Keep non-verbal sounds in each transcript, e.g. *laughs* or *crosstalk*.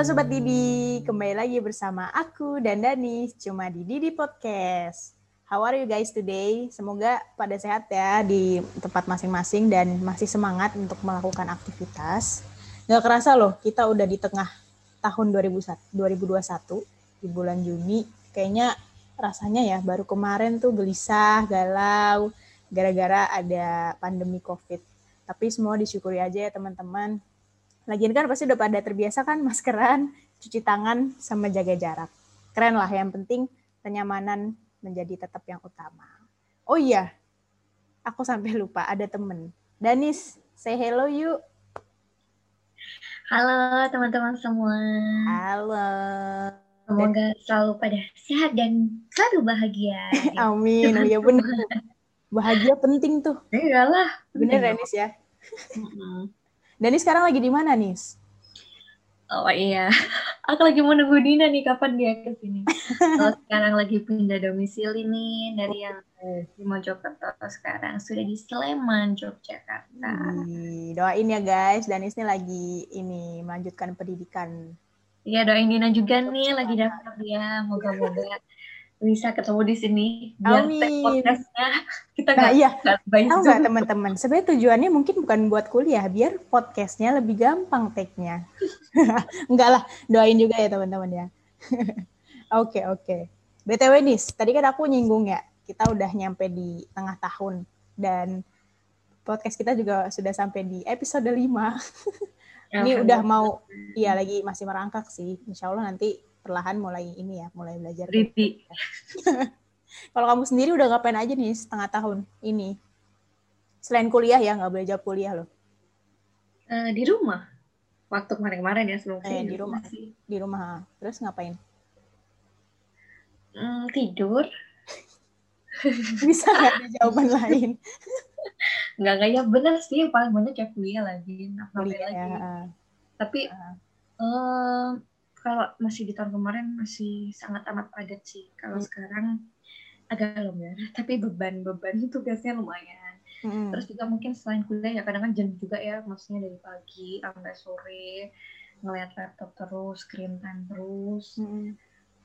Halo Sobat Didi, kembali lagi bersama aku dan Dani, cuma di Didi Podcast. How are you guys today? Semoga pada sehat ya di tempat masing-masing dan masih semangat untuk melakukan aktivitas. Gak kerasa loh, kita udah di tengah tahun 2021 di bulan Juni. Kayaknya rasanya ya baru kemarin tuh gelisah, galau, gara-gara ada pandemi COVID. Tapi semua disyukuri aja ya teman-teman Lagian kan pasti udah pada terbiasa kan maskeran, cuci tangan, sama jaga jarak. Keren lah, yang penting kenyamanan menjadi tetap yang utama. Oh iya, aku sampai lupa ada temen. Danis, say hello yuk. Halo teman-teman semua. Halo. Semoga selalu pada sehat dan selalu bahagia. *laughs* Amin. Iya benar. *laughs* Bahagia penting tuh. Iyalah. Bener Danis ya. Dani sekarang lagi di mana, Nis? Oh iya, *laughs* aku lagi mau nunggu Dina nih kapan dia ke sini. *laughs* Kalau sekarang lagi pindah domisili nih dari yang di Mojokerto sekarang sudah di Sleman, Yogyakarta. doain ya guys, Danis ini lagi ini melanjutkan pendidikan. Iya doain Dina juga nih lagi daftar dia, moga-moga bisa ketemu di sini biar Amin. podcastnya. Kita nah, iya. tahu nggak teman-teman? Sebenarnya tujuannya mungkin bukan buat kuliah biar podcastnya lebih gampang take-nya enggak *laughs* lah doain juga ya teman-teman ya. *laughs* Oke oke. Okay, okay. btw nih tadi kan aku nyinggung ya. Kita udah nyampe di tengah tahun. Dan podcast kita juga sudah sampai di episode 5 *laughs* ini udah mau iya lagi masih merangkak sih. Insya Allah nanti perlahan mulai ini ya, mulai belajar. Riti. *laughs* Kalau kamu sendiri udah ngapain aja nih setengah tahun ini? Selain kuliah ya, nggak belajar kuliah loh. Uh, di rumah. Waktu kemarin-kemarin ya sebelum eh, di rumah. Sih. Di rumah. Terus ngapain? Hmm, tidur. *laughs* Bisa nggak ada jawaban *laughs* lain? Nggak nggak ya benar sih paling banyak ya kuliah lagi. Kuliah, lagi. Ya. Tapi uh. Uh, kalau masih di tahun kemarin masih sangat amat padat sih. Kalau hmm. sekarang agak longgar, *laughs* tapi beban-beban tugasnya lumayan. Hmm. Terus juga mungkin selain kuliah ya kadang kan jam juga ya, maksudnya dari pagi sampai sore ngeliat laptop terus, screen time terus. Hmm.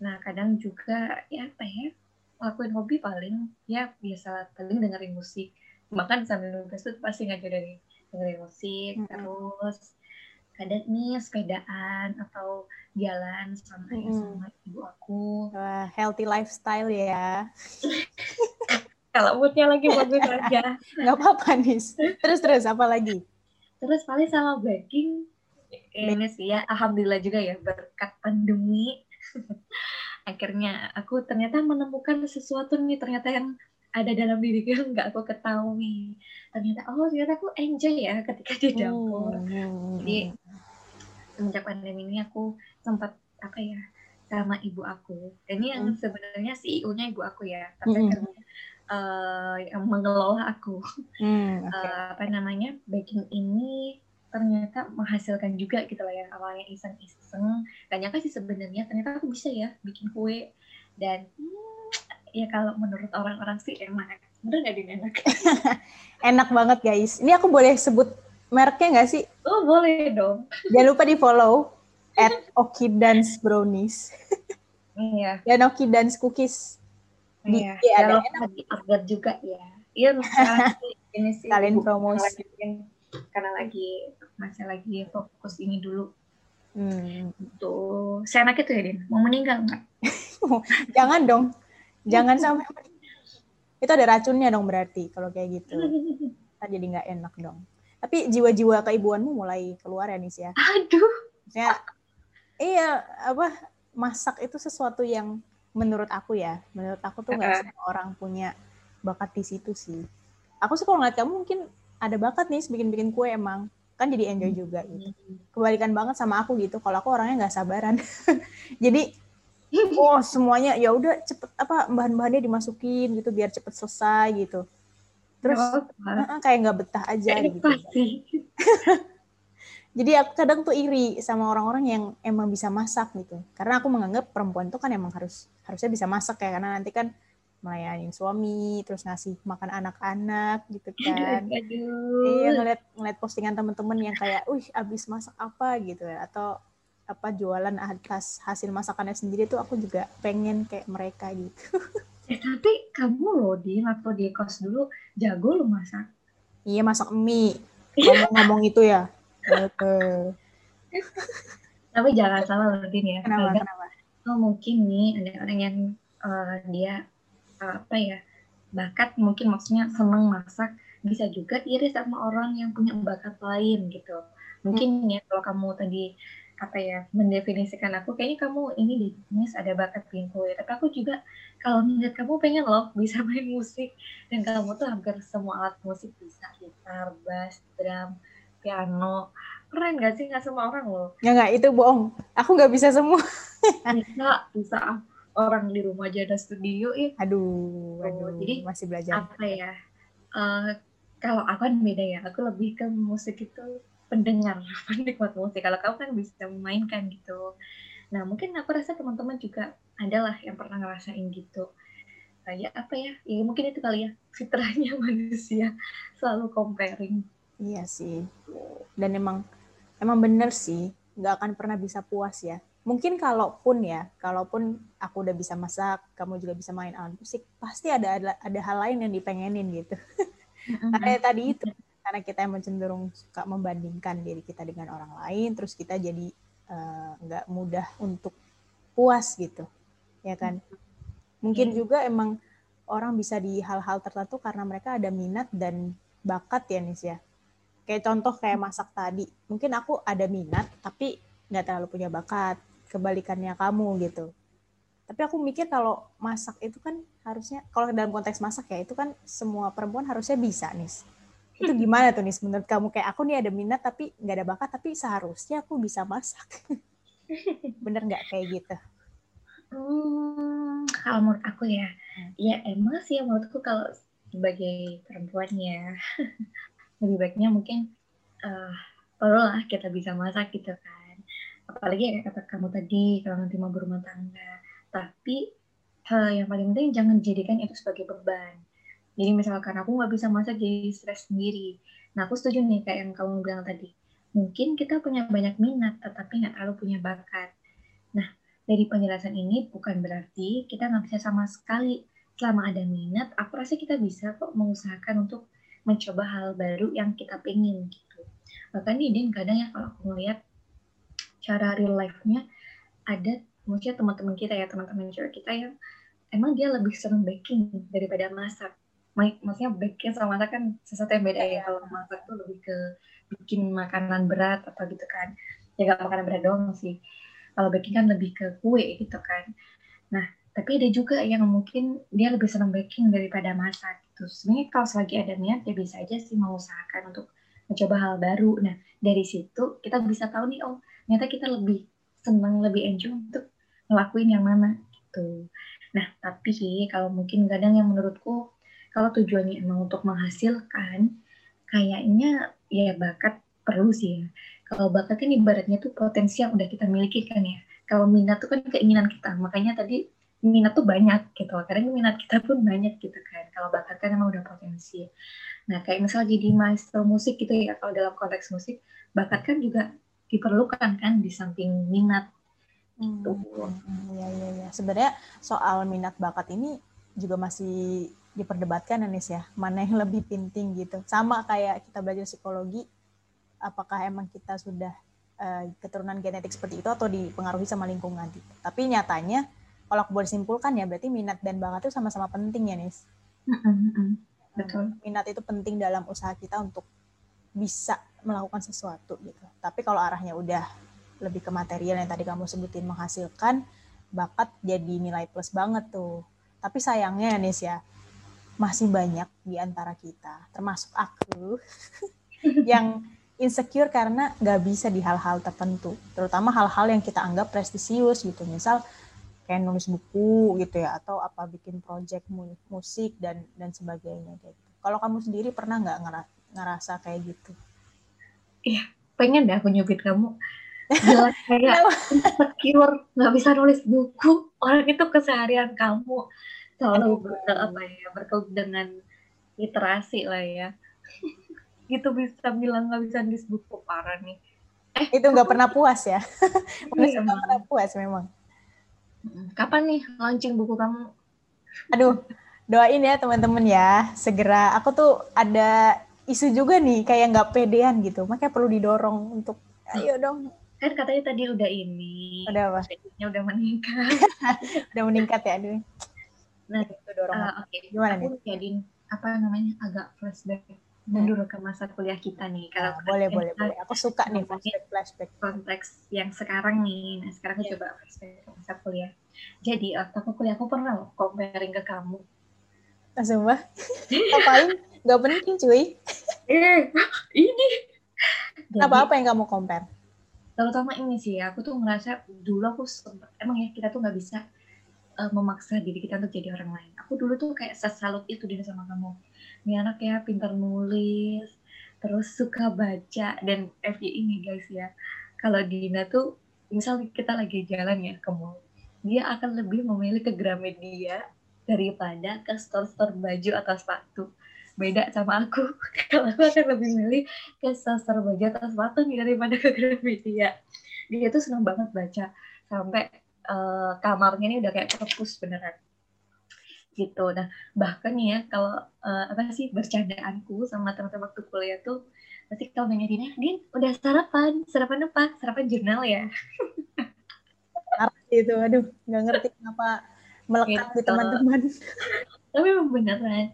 Nah kadang juga ya apa ya, lakuin hobi paling ya biasa paling dengerin musik. Bahkan sambil nugas tuh pasti ngajak dari dengerin musik hmm. terus kadang nih sepedaan atau jalan sama hmm. sama ibu aku. Wah, healthy lifestyle ya. *laughs* Kalau moodnya lagi bagus aja. Nggak apa-apa nih. Terus terus apa lagi? Terus paling sama baking ini sih ya alhamdulillah juga ya berkat pandemi *laughs* akhirnya aku ternyata menemukan sesuatu nih ternyata yang ada dalam diriku yang nggak aku ketahui ternyata oh ternyata aku enjoy ya ketika di dapur hmm. jadi semenjak pandemi ini aku sempat apa ya sama ibu aku. Ini yang hmm. sebenarnya CEO-nya ibu aku ya tapi hmm. karena uh, yang mengelola aku. Hmm, *laughs* okay. uh, apa namanya baking ini ternyata menghasilkan juga gitu lah ya. Awalnya iseng-iseng gak nyangka sih sebenarnya ternyata aku bisa ya bikin kue. Dan hmm, ya kalau menurut orang-orang sih enak. Bener gak din? Enak. *laughs* Enak banget guys. Ini aku boleh sebut mereknya nggak sih oh boleh dong jangan lupa di follow at Oki Dance Brownies iya dan Oki Dance Cookies di iya ya, ada enak di update juga ya iya *laughs* ini sih kalian promosi karena lagi masih lagi fokus ini dulu Hmm. Tuh, saya anak itu ya, Din? Mau meninggal nggak? *laughs* Jangan dong. Jangan sampai itu ada racunnya dong berarti kalau kayak gitu. *laughs* Kan jadi nggak enak dong. Tapi jiwa-jiwa keibuanmu mulai keluar ya Nis ya. Aduh. Maksudnya, iya apa masak itu sesuatu yang menurut aku ya, menurut aku tuh nggak semua orang punya bakat di situ sih. Aku sih kalau ngeliat kamu mungkin ada bakat nih bikin-bikin kue emang kan jadi enjoy hmm. juga gitu. Kebalikan banget sama aku gitu. Kalau aku orangnya nggak sabaran. *laughs* jadi *laughs* oh semuanya ya udah cepet apa bahan-bahannya dimasukin gitu biar cepet selesai gitu terus uh, kayak nggak betah aja gitu. *laughs* jadi aku kadang tuh iri sama orang-orang yang emang bisa masak gitu. Karena aku menganggap perempuan tuh kan emang harus harusnya bisa masak ya. Karena nanti kan melayani suami terus ngasih makan anak-anak gitu *laughs* kan. iya ngeliat ngeliat postingan temen-temen yang kayak wih abis masak apa? gitu ya. Atau apa jualan atas hasil masakannya sendiri tuh aku juga pengen kayak mereka gitu. *laughs* Eh tapi kamu loh di waktu di kos dulu jago lo masak. Iya masak mie. Ngomong-ngomong itu ya. *laughs* tapi jangan salah loh Din ya. Kenapa? Kenapa? oh, mungkin nih ada orang yang uh, dia uh, apa ya bakat mungkin maksudnya seneng masak bisa juga iri sama orang yang punya bakat lain gitu. Mungkin ya kalau kamu tadi apa ya mendefinisikan aku kayaknya kamu ini di Nis ada bakat bikin kue tapi aku juga kalau melihat kamu pengen loh bisa *laughs* main musik dan kamu tuh hampir semua alat musik bisa gitar, bass, drum, piano keren gak sih nggak semua orang loh Ya nggak itu bohong. Aku nggak bisa semua. *laughs* bisa bisa orang di rumah aja ada studio ya Aduh, Oh, aduh. jadi masih belajar. apa ya eh, kalau aku kan beda ya aku lebih ke musik itu pendengar *laughs* penikmat musik. Kalau kamu kan bisa memainkan gitu. Nah mungkin aku rasa teman-teman juga adalah yang pernah ngerasain gitu. Kayak apa ya? Ya mungkin itu kali ya fitrahnya *laughs* manusia. Selalu comparing. Iya sih. Dan emang emang bener sih, nggak akan pernah bisa puas ya. Mungkin kalaupun ya, kalaupun aku udah bisa masak, kamu juga bisa main alat musik, pasti ada ada, ada hal lain yang dipengenin gitu. Karena ya tadi itu, karena kita emang cenderung suka membandingkan diri kita dengan orang lain, terus kita jadi eh, nggak mudah untuk puas gitu, ya kan? Mungkin Iya. juga emang orang bisa di hal-hal tertentu karena mereka ada minat dan bakat ya Nis ya. Kayak contoh kayak masak tadi, mungkin aku ada minat tapi nggak terlalu punya bakat, kebalikannya kamu gitu. Tapi aku mikir kalau masak itu kan harusnya, kalau dalam konteks masak ya, itu kan semua perempuan harusnya bisa, Nis. Itu gimana tuh, Nis? Menurut kamu kayak aku nih ada minat tapi nggak ada bakat, tapi seharusnya aku bisa masak. *laughs* Bener nggak kayak gitu? Hmm, kalau menurut aku ya, Hmm. ya emang sih ya menurutku kalau sebagai perempuan ya *laughs* lebih baiknya mungkin eh perlulah kita bisa masak gitu kan. Apalagi kayak kata kamu tadi kalau nanti mau berumah tangga. Tapi eh, yang paling penting jangan jadikan itu sebagai beban. Jadi misalkan aku nggak bisa masak jadi stres sendiri. Nah aku setuju nih kayak yang kamu bilang tadi. Mungkin kita punya banyak minat tetapi nggak terlalu punya bakat. Nah dari penjelasan ini bukan berarti kita nggak bisa sama sekali selama ada minat aku rasa kita bisa kok mengusahakan untuk mencoba hal baru yang kita pengen gitu bahkan nih Din kadang ya kalau aku ngeliat cara real life-nya ada maksudnya teman-teman kita ya teman-teman cewek kita yang emang dia lebih seneng baking daripada masak Ma- maksudnya baking sama masak kan sesuatu yang beda ya kalau masak tuh lebih ke bikin makanan berat atau gitu kan ya gak makanan berat doang sih kalau baking kan lebih ke kue gitu kan. Nah, tapi ada juga yang mungkin dia lebih senang baking daripada masak gitu. Sebenarnya kalau selagi ada niat ya bisa aja sih mengusahakan untuk mencoba hal baru. Nah, dari situ kita bisa tahu nih, oh ternyata kita lebih senang, lebih enjoy untuk ngelakuin yang mana gitu. Nah, tapi kalau mungkin kadang yang menurutku kalau tujuannya emang untuk menghasilkan, kayaknya ya bakat perlu sih ya kalau bakat kan ibaratnya tuh potensi yang udah kita miliki kan ya. Kalau minat tuh kan keinginan kita. Makanya tadi minat tuh banyak gitu. Karena minat kita pun banyak gitu kan. Kalau bakat kan emang udah potensi. Nah kayak misal jadi maestro musik gitu ya. Kalau dalam konteks musik, bakat kan juga diperlukan kan di samping minat. Gitu. Hmm, Iya, iya, iya. Sebenarnya soal minat bakat ini juga masih diperdebatkan Anis ya. Mana yang lebih penting gitu. Sama kayak kita belajar psikologi, apakah emang kita sudah uh, keturunan genetik seperti itu atau dipengaruhi sama lingkungan gitu. Tapi nyatanya kalau aku boleh simpulkan ya berarti minat dan bakat itu sama-sama penting ya Nis. Betul. Minat itu penting dalam usaha kita untuk bisa melakukan sesuatu gitu. Tapi kalau arahnya udah lebih ke material yang tadi kamu sebutin menghasilkan, bakat jadi nilai plus banget tuh. Tapi sayangnya Nis ya, masih banyak di antara kita, termasuk aku, *laughs* yang insecure karena nggak bisa di hal-hal tertentu, terutama hal-hal yang kita anggap prestisius gitu, misal kayak nulis buku gitu ya, atau apa bikin project musik dan dan sebagainya gitu. Kalau kamu sendiri pernah nggak ngerasa kayak gitu? Iya, pengen deh aku nyubit kamu. *laughs* Jelas kayak insecure, nggak bisa nulis buku. Orang itu keseharian kamu selalu ber, apa ya berkelut dengan literasi lah ya. *laughs* gitu bisa bilang nggak bisa nulis buku parah nih. Eh, itu nggak pernah puas ya? *laughs* Manusia nggak pernah puas memang. Kapan nih launching buku kamu? Aduh, doain ya teman-teman ya. Segera, aku tuh ada isu juga nih kayak nggak pedean gitu. Makanya perlu didorong untuk, ayo dong. Kan katanya tadi udah ini. Udah apa? udah meningkat. *laughs* udah meningkat ya, aduh. Nah, itu dorong. Uh, Oke, okay. gimana aku jadiin apa namanya agak flashback mundur ke masa kuliah kita nih. Kalau nah, boleh, boleh, boleh. Aku suka nih flashback, flashback. Konteks yang sekarang nih. Nah, sekarang yeah. coba flashback ke masa kuliah. Jadi, waktu aku kuliah, aku pernah loh comparing ke kamu. Ah, sumpah? Ngapain? Gak penting, cuy. eh, ini. Apa-apa yang kamu compare? Terutama ini sih, aku tuh ngerasa dulu aku sempet, emang ya kita tuh nggak bisa uh, memaksa diri kita untuk jadi orang lain. Aku dulu tuh kayak sesalut itu dia sama kamu. Ini anak ya pintar nulis terus suka baca. Dan FY ini guys ya. Kalau Dina tuh misal kita lagi jalan ya ke mall dia akan lebih memilih ke Gramedia daripada ke store-store baju atau sepatu. Beda sama aku. *laughs* Kalau aku akan lebih milih ke store baju atau sepatu nih daripada ke Gramedia. Dia tuh senang banget baca. Sampai uh, kamarnya ini udah kayak perpus beneran gitu. Nah bahkan ya kalau uh, apa sih bercandaanku sama teman-teman waktu kuliah tuh pasti kalau nanya Dina, Din udah sarapan, sarapan apa? Sarapan jurnal ya. itu, aduh nggak ngerti kenapa melekat gitu. di teman-teman. Tapi memang beneran,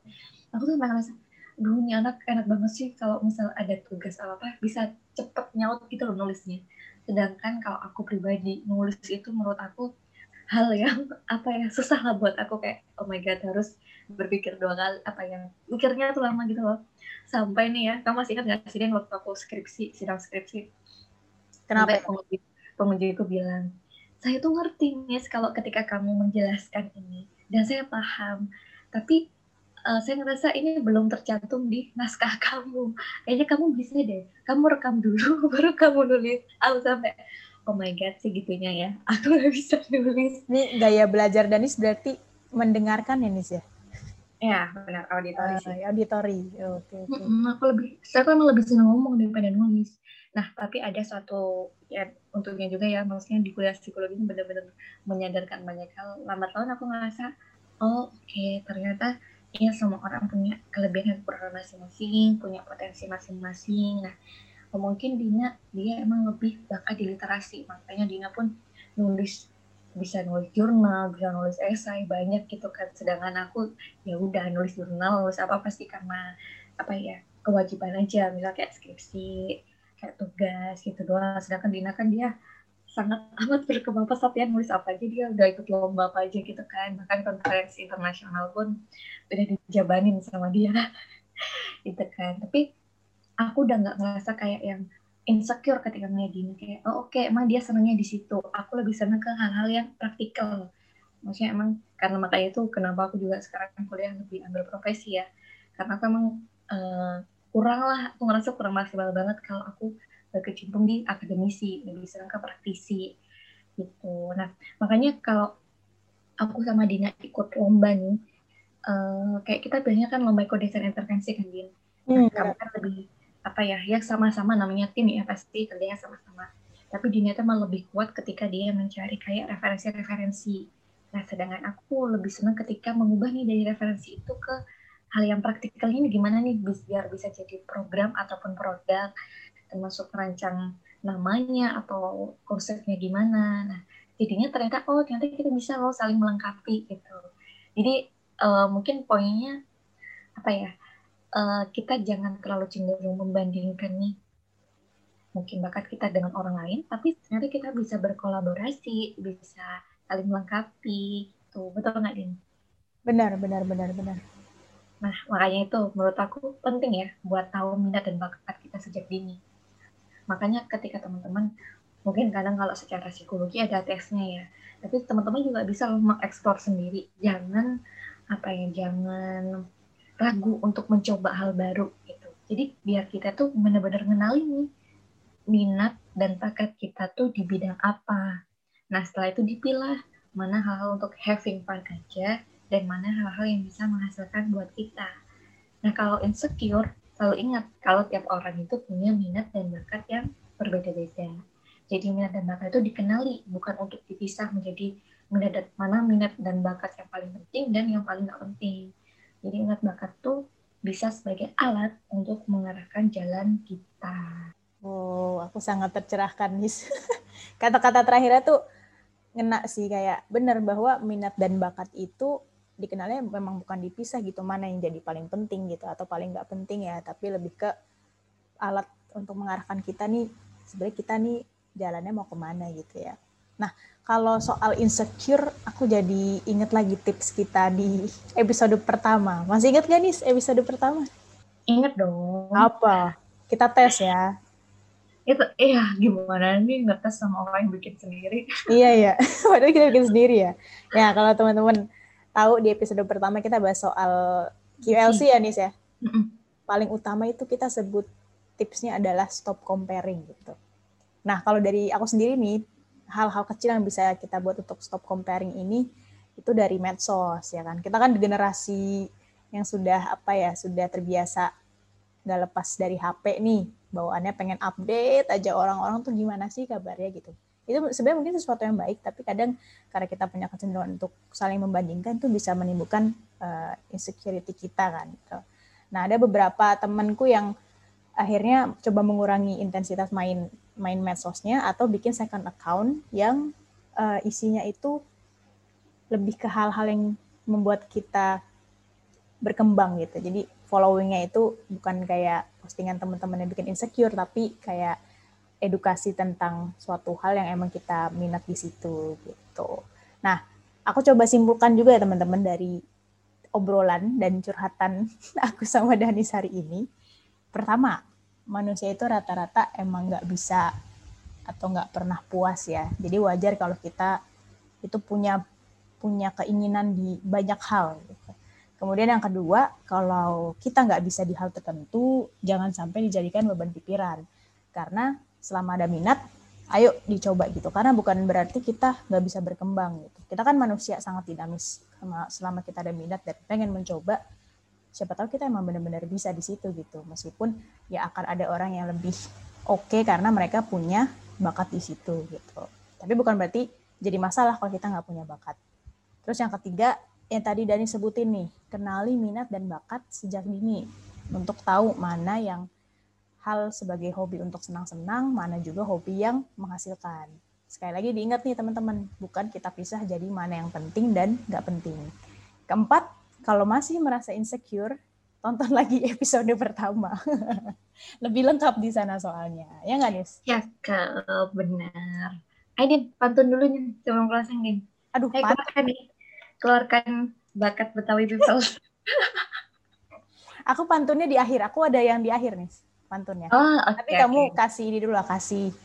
aku tuh ngerasa, duh ini anak enak banget sih kalau misal ada tugas apa apa bisa cepet nyaut gitu loh nulisnya. Sedangkan kalau aku pribadi nulis itu menurut aku hal yang apa ya susah lah buat aku kayak oh my god harus berpikir dua kali apa yang mikirnya tuh lama gitu loh. Sampai nih ya kamu masih ingat gak sih waktu aku skripsi sidang skripsi? Kenapa penguji pengujiku bilang saya tuh ngerti nih kalau ketika kamu menjelaskan ini dan saya paham tapi uh, saya ngerasa ini belum tercantum di naskah kamu. Kayaknya kamu bisa deh. Kamu rekam dulu *laughs* baru kamu nulis. Aku sampai oh my god segitunya ya. Aku nggak bisa nulis. Ini gaya belajar Danis berarti mendengarkan ya Nis ya? Ya benar. Auditori uh, sih. auditori. Oke okay, okay. aku lebih saya kan lebih senang ngomong daripada nulis. Nah tapi ada suatu ya untungnya juga ya maksudnya di kuliah psikologi ini benar-benar menyadarkan banyak hal. Lama tahun aku ngerasa oh oke okay, ternyata ya semua orang punya kelebihan dan kekurangan masing-masing punya potensi masing-masing. Nah mungkin Dina dia emang lebih bakat di literasi. Makanya Dina pun nulis bisa nulis jurnal bisa nulis esai banyak gitu kan. Sedangkan aku ya udah nulis jurnal nulis apa pasti karena apa ya kewajiban aja. Misal kayak skripsi kayak tugas gitu doang. Sedangkan Dina kan dia sangat amat berkembang pesat ya nulis apa aja dia udah ikut lomba apa aja gitu kan. Bahkan konferensi internasional pun udah dijabanin sama dia. *laughs* Gitu kan. Tapi aku udah nggak ngerasa kayak yang insecure ketika Dina kayak oh oke okay, emang dia senangnya di situ. Aku lebih senang ke hal-hal yang praktikal. Maksudnya emang karena makanya itu kenapa aku juga sekarang kuliah lebih ambil profesi ya. Karena aku emang uh, kurang lah. Aku ngerasa kurang maksimal banget kalau aku berkecimpung di akademisi lebih senang ke praktisi gitu. Nah makanya kalau aku sama Dina ikut lomba nih uh, kayak kita biasanya kan lomba desain intervensi kan Din? Nah, hmm. kamu kan lebih apa ya ya sama-sama namanya tim ya pasti kerjanya sama-sama. Tapi Dina itu malah lebih kuat ketika dia mencari kayak referensi-referensi. Nah sedangkan aku lebih senang ketika mengubah nih dari referensi itu ke hal yang praktikal ini gimana nih biar bisa jadi program ataupun produk termasuk merancang namanya atau konsepnya gimana nah jadinya ternyata oh ternyata kita bisa loh saling melengkapi gitu jadi uh, mungkin poinnya apa ya uh, kita jangan terlalu cenderung membandingkan nih mungkin bakat kita dengan orang lain, tapi ternyata kita bisa berkolaborasi, bisa saling melengkapi, tuh betul nggak Din? Benar, benar, benar, benar. Nah makanya itu menurut aku penting ya buat tahu minat dan bakat kita sejak dini. Makanya ketika teman-teman mungkin kadang kalau secara psikologi ada tesnya ya, tapi teman-teman juga bisa mengeksplor sendiri. Jangan apa ya, jangan ragu untuk mencoba hal baru gitu. Jadi biar kita tuh benar-benar ngenalin nih minat dan bakat kita tuh di bidang apa. Nah setelah itu dipilah mana hal-hal untuk having fun aja dan mana hal-hal yang bisa menghasilkan buat kita. Nah kalau insecure selalu ingat kalau tiap orang itu punya minat dan bakat yang berbeda-beda. Jadi minat dan bakat itu dikenali, bukan untuk dipisah menjadi minat mana minat dan bakat yang paling penting dan yang paling nggak penting. Jadi minat bakat tuh bisa sebagai alat untuk mengarahkan jalan kita. Oh, aku sangat tercerahkan, Miss. *laughs* Kata-kata terakhirnya tuh ngena sih kayak benar bahwa minat dan bakat itu dikenalnya memang bukan dipisah gitu mana yang jadi paling penting gitu atau paling nggak penting ya tapi lebih ke alat untuk mengarahkan kita nih sebenarnya kita nih jalannya mau ke mana gitu ya. Nah, kalau soal insecure, aku jadi inget lagi tips kita di episode pertama. Masih inget gak nih episode pertama? Ingat dong. Apa? Kita tes ya. Itu, iya gimana nih ngetes sama orang yang bikin sendiri. iya, iya. *laughs* Padahal kita bikin sendiri ya. Ya, kalau teman-teman tahu di episode pertama kita bahas soal QLC ya, Nis ya. Paling utama itu kita sebut tipsnya adalah stop comparing gitu Nah, kalau dari aku sendiri nih, hal-hal kecil yang bisa kita buat untuk stop comparing ini itu dari medsos ya kan. Kita kan generasi yang sudah apa ya, sudah terbiasa nggak lepas dari HP nih, bawaannya pengen update aja orang-orang tuh gimana sih kabarnya gitu. Itu sebenarnya mungkin sesuatu yang baik, tapi kadang karena kita punya kecenderungan untuk saling membandingkan itu bisa menimbulkan uh, insecurity kita kan. Gitu. Nah, ada beberapa temanku yang akhirnya coba mengurangi intensitas main main medsosnya atau bikin second account yang uh, isinya itu lebih ke hal-hal yang membuat kita berkembang gitu. Jadi followingnya itu bukan kayak postingan teman-teman yang bikin insecure, tapi kayak edukasi tentang suatu hal yang emang kita minat di situ gitu. Nah, aku coba simpulkan juga ya teman-teman dari obrolan dan curhatan *laughs* aku sama Danis hari ini. Pertama, manusia itu rata-rata emang nggak bisa atau nggak pernah puas ya. Jadi wajar kalau kita itu punya punya keinginan di banyak hal. Gitu. Kemudian yang kedua, kalau kita nggak bisa di hal tertentu, jangan sampai dijadikan beban pikiran. Karena selama ada minat, ayo dicoba gitu. Karena bukan berarti kita nggak bisa berkembang gitu. Kita kan manusia sangat dinamis. Selama kita ada minat dan pengen mencoba, siapa tahu kita emang benar-benar bisa di situ gitu meskipun ya akan ada orang yang lebih oke okay karena mereka punya bakat di situ gitu tapi bukan berarti jadi masalah kalau kita nggak punya bakat terus yang ketiga yang tadi Dani sebutin nih kenali minat dan bakat sejak dini untuk tahu mana yang hal sebagai hobi untuk senang-senang mana juga hobi yang menghasilkan sekali lagi diingat nih teman-teman bukan kita pisah jadi mana yang penting dan nggak penting keempat kalau masih merasa insecure, tonton lagi *laughs* episode pertama. *laughs* Lebih lengkap di sana soalnya. Ya nggak, Nis? Ya, Kak. Benar. Ayo, pantun dulu nih sebelum closing, Din. Aduh, Ayo, keluarkan nih. Keluarkan bakat Betawi People. *laughs* aku pantunnya di akhir. Aku ada yang di akhir, nih pantunnya. Oh, okay, Tapi kamu okay. kasih ini dulu lah, kasih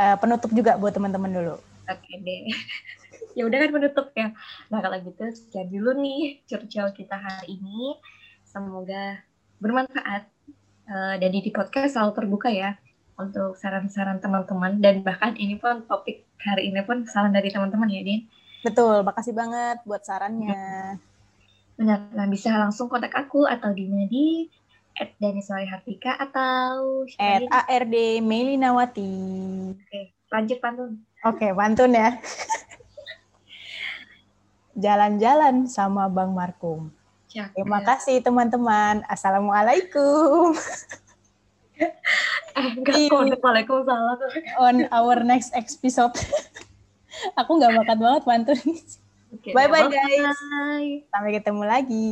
uh, penutup juga buat teman-teman dulu. Oke okay, deh *laughs* ya udah kan menutup ya. Nah kalau gitu sekian dulu nih curcol kita hari ini. Semoga bermanfaat uh, dan di podcast selalu terbuka ya untuk saran-saran teman-teman dan bahkan ini pun topik hari ini pun saran dari teman-teman ya Din. Betul, makasih banget buat sarannya. Benar, nah bisa langsung kontak aku atau Dina di at Daniswari Hartika atau at ARD Melinawati. Oke, lanjut pantun. Oke, pantun ya. jalan-jalan sama Bang Markum. Ya, Terima kasih teman-teman. Assalamualaikum. eh, enggak, Waalaikumsalam. On our next episode. Aku nggak bakat banget pantun. Okay, Bye-bye guys. Sampai ketemu lagi.